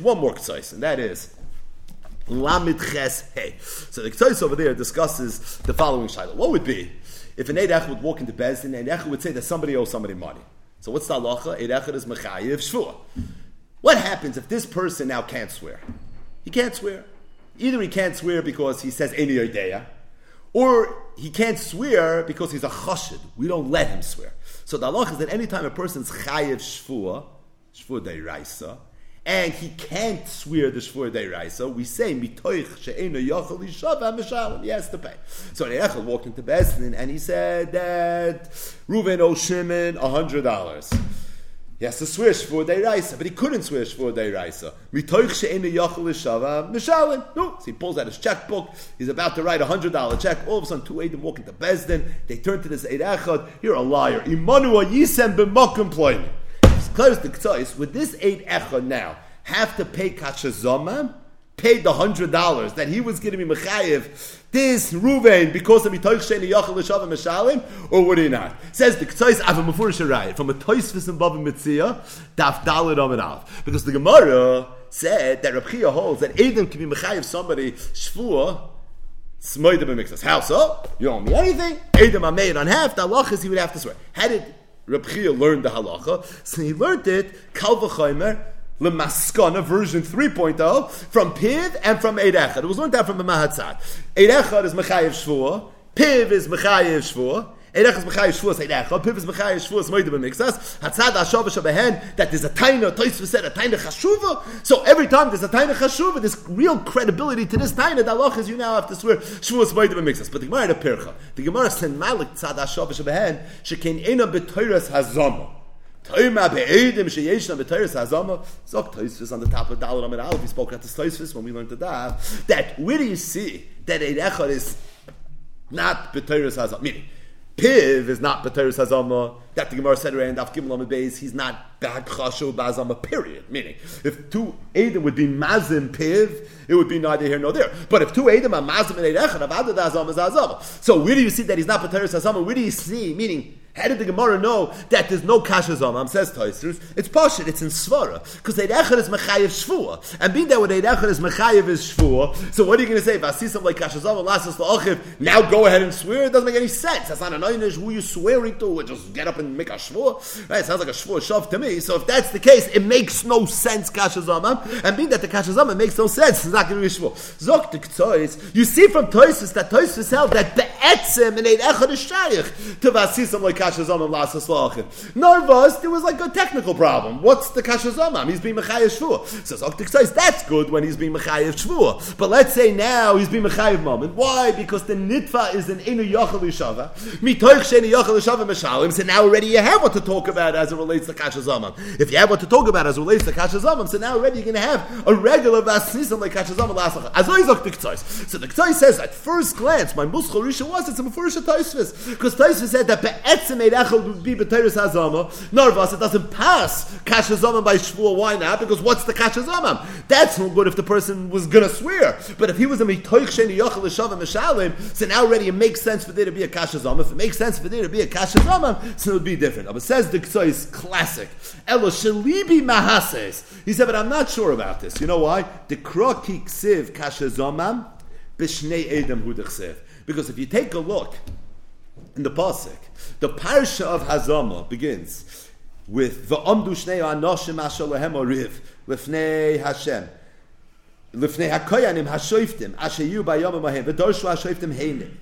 one more ktsois, and that is Lamid Ches Hey. So the ktsois over there discusses the following shayla. What would be if an Eidach would walk into Bezdin and Eidach would say that somebody owes somebody money? So what's the halacha? Eidach is Mechayiv Shvua. What happens if this person now can't swear? He can't swear. Either he can't swear because he says Eni Yodeya, or he can't swear because he's a chashid. We don't let him swear. So the halacha is that anytime a person's chayiv shvua, shvua deiraisa, and he can't swear the shvur deiraisa, we say mitoich she'ena yachal yishava mishalim. He has to pay. So Nechel walked into Besdin and he said that Reuven a hundred dollars. He has to swear shvur deiraisa, but he couldn't swear shvur deiraisa. Mitoich she'ena yachal yishava mishalim. No, so he pulls out his checkbook. He's about to write a hundred dollar check. All of a sudden, two Adam walk into Besdin. They turn to this Eid Echad. You're a liar. Imanua yisem b'mokum ployim. Close the k'tzais. Would this eight echad now have to pay kachazoma? Paid the hundred dollars that he was going to be mechayev this Ruvain because of mitoich sheni yachal l'shavim mishalim, or would he not? Says the k'tzais avim mefurish from a toisvis and bavim mitzia daf dalid amid because the Gemara said that Reb holds that Adam can be mechayev somebody shvua. Smoida b'mixas. How so? You don't owe me anything. Adam I made on half. The halachas he would have to swear. Had it Reb Chia learned the halacha, so he learned it kal v'chomer lemaskana version 3.0 from Piv and from Eid. It was learned out from the Mahatzad. Eid is Mechayev Shvua, Piv is Mechayev Shvua, Erech is Mechayev Shvuas Eidecha, Piv is Mechayev Shvuas Moide B'Mixas, Hatzad Hashav Shabehen, that there's a taina, Toisva said, a taina chashuva, so every time there's a taina chashuva, there's real credibility to this taina, the Allah is you now have to swear Shvuas Moide B'Mixas. But the Gemara had pircha. The Gemara said, Malik Tzad Hashav Shabehen, Shekin Ena B'Toiras Hazama. Toima be'edim sheyeshna b'teres hazama. Zok Toisvis on the top of Dalar Amid Aleph. We spoke at the Toisvis when we learned the Dav. That where do you see that Eid is not b'teres hazama? Meaning, Piv is not B'teres Hazama. That the Gemara said around Af Gimel Amid Beis, he's not Bad Chashu Bazama, period. Meaning, if two Adam would be Mazim Piv, it would be neither here nor there. But if two Adam are Mazim and Eidechan, Avada Hazama is Hazama. So where do you see that he's not B'teres Hazama? Where do you see, meaning, how did the Gemara know that there's no kasha zamam? Says Toysers. It's poshut. It's in svara because Eid Echad is mechayev shvua, and being that with Eid Echad is mechayev is shvua. So what are you going to say? If I see something like kasha zamam, lasas la'achiv, now go ahead and swear. It doesn't make any sense. That's not an einish. Who are you swearing to? Just get up and make a shvua. Right? It sounds like a shvua shav to me. So if that's the case, it makes no sense kasha zamam, and being that the kasha zamam makes no sense, it's not going to be shvua. Zok the Ktois. You see from Toysis that Toysis held that the etzim and Eid Echad is shaykh to vasisam like kasha zamam lasas la'achim. Narvas, there was like a technical problem. What's the kasha zamam? He's being mechayev shvua. So Zok says that's good when he's being mechayev shvua. But let's say now he's being mechayev moment. Why? Because the nitva is an inu yachal yishava. Mitoich sheni yachal yishava meshalim. So now already you have what to talk about as it relates to kasha zamam. If you have what to talk about as it relates to kasha zamam, so now already you're going to have a regular vasisam like kasha zamam lasach. As Zok the So the Ktsois says at first glance, my muschal risha was it's a mefurish Taisvis because Taisvis said that be'etzim eidachel would be b'teres hazama. It doesn't pass kasha zamam by shvua. Why not? Because what's the kasha zamam? That's no good if the person was gonna swear. But if he was a mitoich sheni yochel l'shavim mishalim, so now already it makes sense for there to be a kasha zamam. If it makes sense for there to be a kasha zamam, so it would be different. But says the is classic. Elo shalibi mahases. He said, but I'm not sure about this. You know why? The kroki ksiv kasha zamam b'shnei edem hu Because if you take a look in the pasuk, the parsha of Hazama begins with v'amdu shnei anoshim asher lehem oriv lifnei Hashem. Lifnei hakoyanim hashoiftim asher yu bayom mahem v'dorshu hashoiftim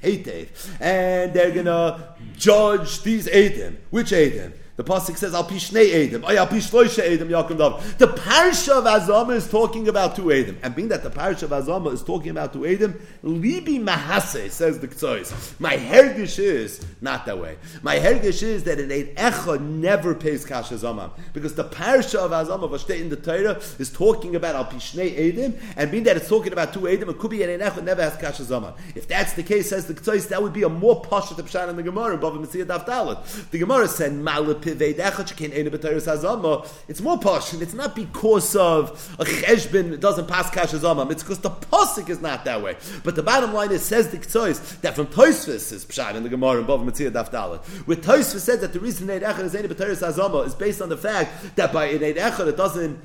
heitev, and they're gonna judge these Edom. Which Edom? The pasuk says al pishnei edim, al pishloisha edim yakum dav. The parsha of Azama is talking about two edim, and being that the parsha of Azama is talking about two edim, libi mahase says the Ktsois. My hergish is not that way. My hergish is that an eid echa never pays kasha zamam because the parsha of Azama v'shtei in the Torah is talking about al pishnei edim, and being that it's talking about two edim, it could be an eid echa never has kasha zamam. If that's the case, says the Ktsois, that would be a more pasha to pshan in the Gemara. Bava Mitzia Daf Dalet. The Gemara said malip it's more posh, and it's not because of a cheshbin doesn't pass kash azamam. It's because the posik is not that way. But the bottom line is says the ktsois that from Toisvis is pshat in the Gemara and Bava Mitzia Daf Dalet. Where said that the reason Eid Echad is Eid Azama is based on the fact that by Eid Echad it doesn't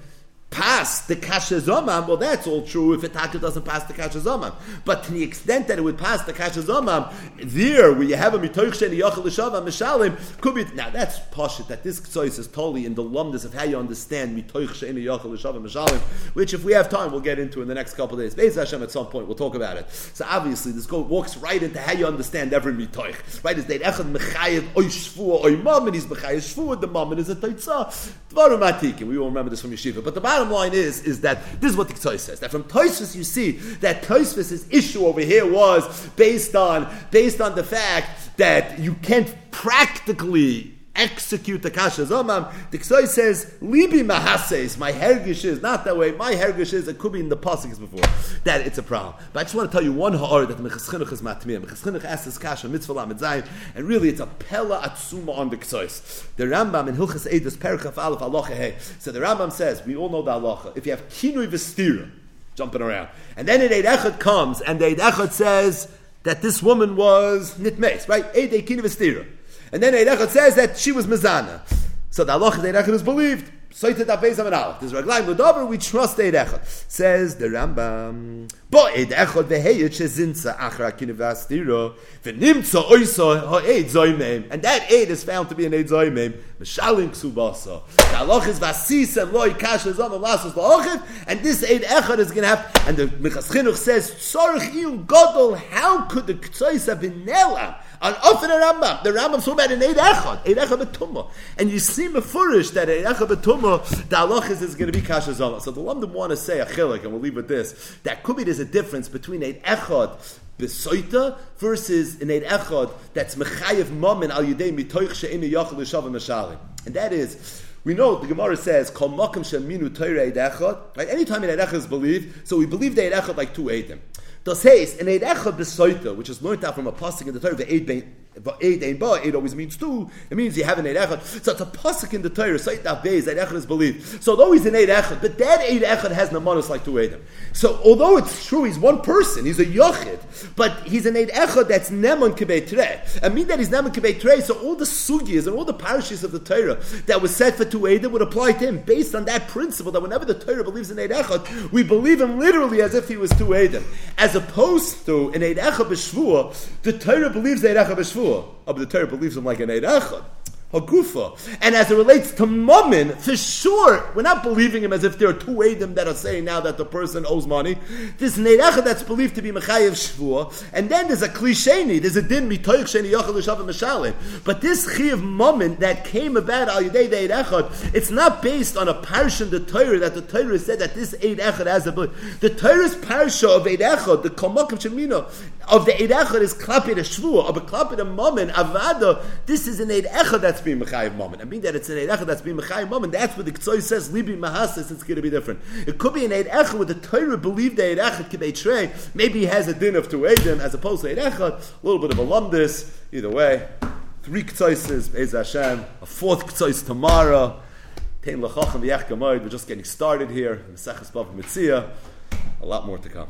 pass the kasha zomam, well, that's all true if it doesn't pass the kasha zomam. But to the extent that it would pass the kasha zomam, there where you have a mitoich sheni yachal l'shavam mishalim, could be now that's poshut that this choice is totally in the lumdus of how you understand mitoich sheni yachal l'shavam mishalim, which if we have time we'll get into in the next couple of days. Beis Hashem at some point we'll talk about it. So obviously this goes, walks right into how you understand every mitoich. Right? Is that echad mechayev oy shvua oy and he's mechayev shvua the and is a toitza dvarim atikim. We will remember this from yeshiva. But the bottom line is, is that this is what the Ktoi says. That from Toisvis you see that Toisvis' issue over here was based on based on the fact that you can't practically execute the kasha zomam. The Ksoi says, "Libi mahases." My hergish is not that way. My hergish is it could be in the pasuk before that it's a problem. But I just want to tell you one ha'ar that mechaschinuch is matmiyah. Minchas Chinuch asks this kasha mitzvah lamed and really it's a pella atzuma on the Ksois. The Rambam in Hilchas Eidos Perikaf Aleph Alocha Hey. So the Rambam says we all know the halacha. If you have kinui v'stira jumping around, and then an Eid comes, and the Eid says that this woman was nitmeis, right? Eid kinui v'stira. And then Eirechot says that she was Mizana. So the Allah Eirechot is believed. Soitet Abeis Amanal. This Raglaim Ludover, we trust Eirechot. Says the Rambam. Bo Eirechot veheyet shezinza achra kinevastiro v'nimtza oiso ha'eid zoymem. And that aid is found to be an aid zoymem. Mishalim ksubasa. The Allah is vasis and loy kasha zom lasos la'ochiv. And this aid echad is going to have, and the Chinuch says, Tzorich il godol, how could the ktsois have been nela? On often a Rambam, the Rambam talking about an Eid Echad, Eid Echad Betumah. And you see Mefurish that Eid Echad Betumah, the halachis is going to be Kasha Zala. So the London want to say a chilik, and we'll leave with this, that could be there's a difference between Eid Echad Besoita versus an Eid Echad that's Mechayev Mamin al Yudei Mitoich She'inu Yachal Yishav Meshalim. And that is, we know the Gemara says, "Kol makom sheminu echad." Right? Anytime an echad is believed, so we believe the echad like two eidim. Das heißt, in Eid Echad Besoita, which is learned out from a pasuk in the Torah, the Eid Eid Ein Ba, Eid always means two. It means you have an Eid Echad. So it's a pasuk in the Torah, Sait Daf Beis, Eid Echad is believed. So though he's an eight Echad, but that eight Echad has Namanos like two Eidim. So although it's true, he's one person, he's a Yochid, but he's an eight Echad that's Nemon Kibei Trei. I mean that he's Nemon Kibei Trei, so all the sugyas and all the parishes of the Torah that was said for two Eidim would apply to him based on that principle that whenever the Torah believes in eight Echad, we believe him literally as if he was two Eidim. As opposed to in eight Echad B'Shvua, the Torah believes Eid Echad B'Shvua, but the Torah believes him like an Eid Echad. Hagufa. And as it relates to Mummin, for sure, we're not believing him as if there are two Edim that are saying now that the person owes money. This Neirecha that's believed to be Mechayev Shvua, and then there's a klisheni, there's a din mitoich sheni l'shav mishalim. But this Chiv Mummin that came about al Yidei Eid Echad, it's not based on a parish in the Torah that the Torah said that this Eid Echad has a The Torah's parasha of Eid Echad, the Kalmak of Shemino, of the Eid Echad is Klapid Shvua, of a Klapid Mummin, Avada, this is an Eid Echad that's being mechayiv moment. I mean that it's an eid echad that's being mechayiv moment. That's what the Ktsoy says. Libi mahasis. It's going to be different. It could be an eid echad with the Torah believed eid echad kibei trey. Maybe he has a din of two eidim as opposed to eid echad. A little bit of a lumdis. Either way, three Ktsoyses. Bez Hashem. A fourth Ktsoys tomorrow. We're just getting started here. Bava Mitzia. A lot more to come.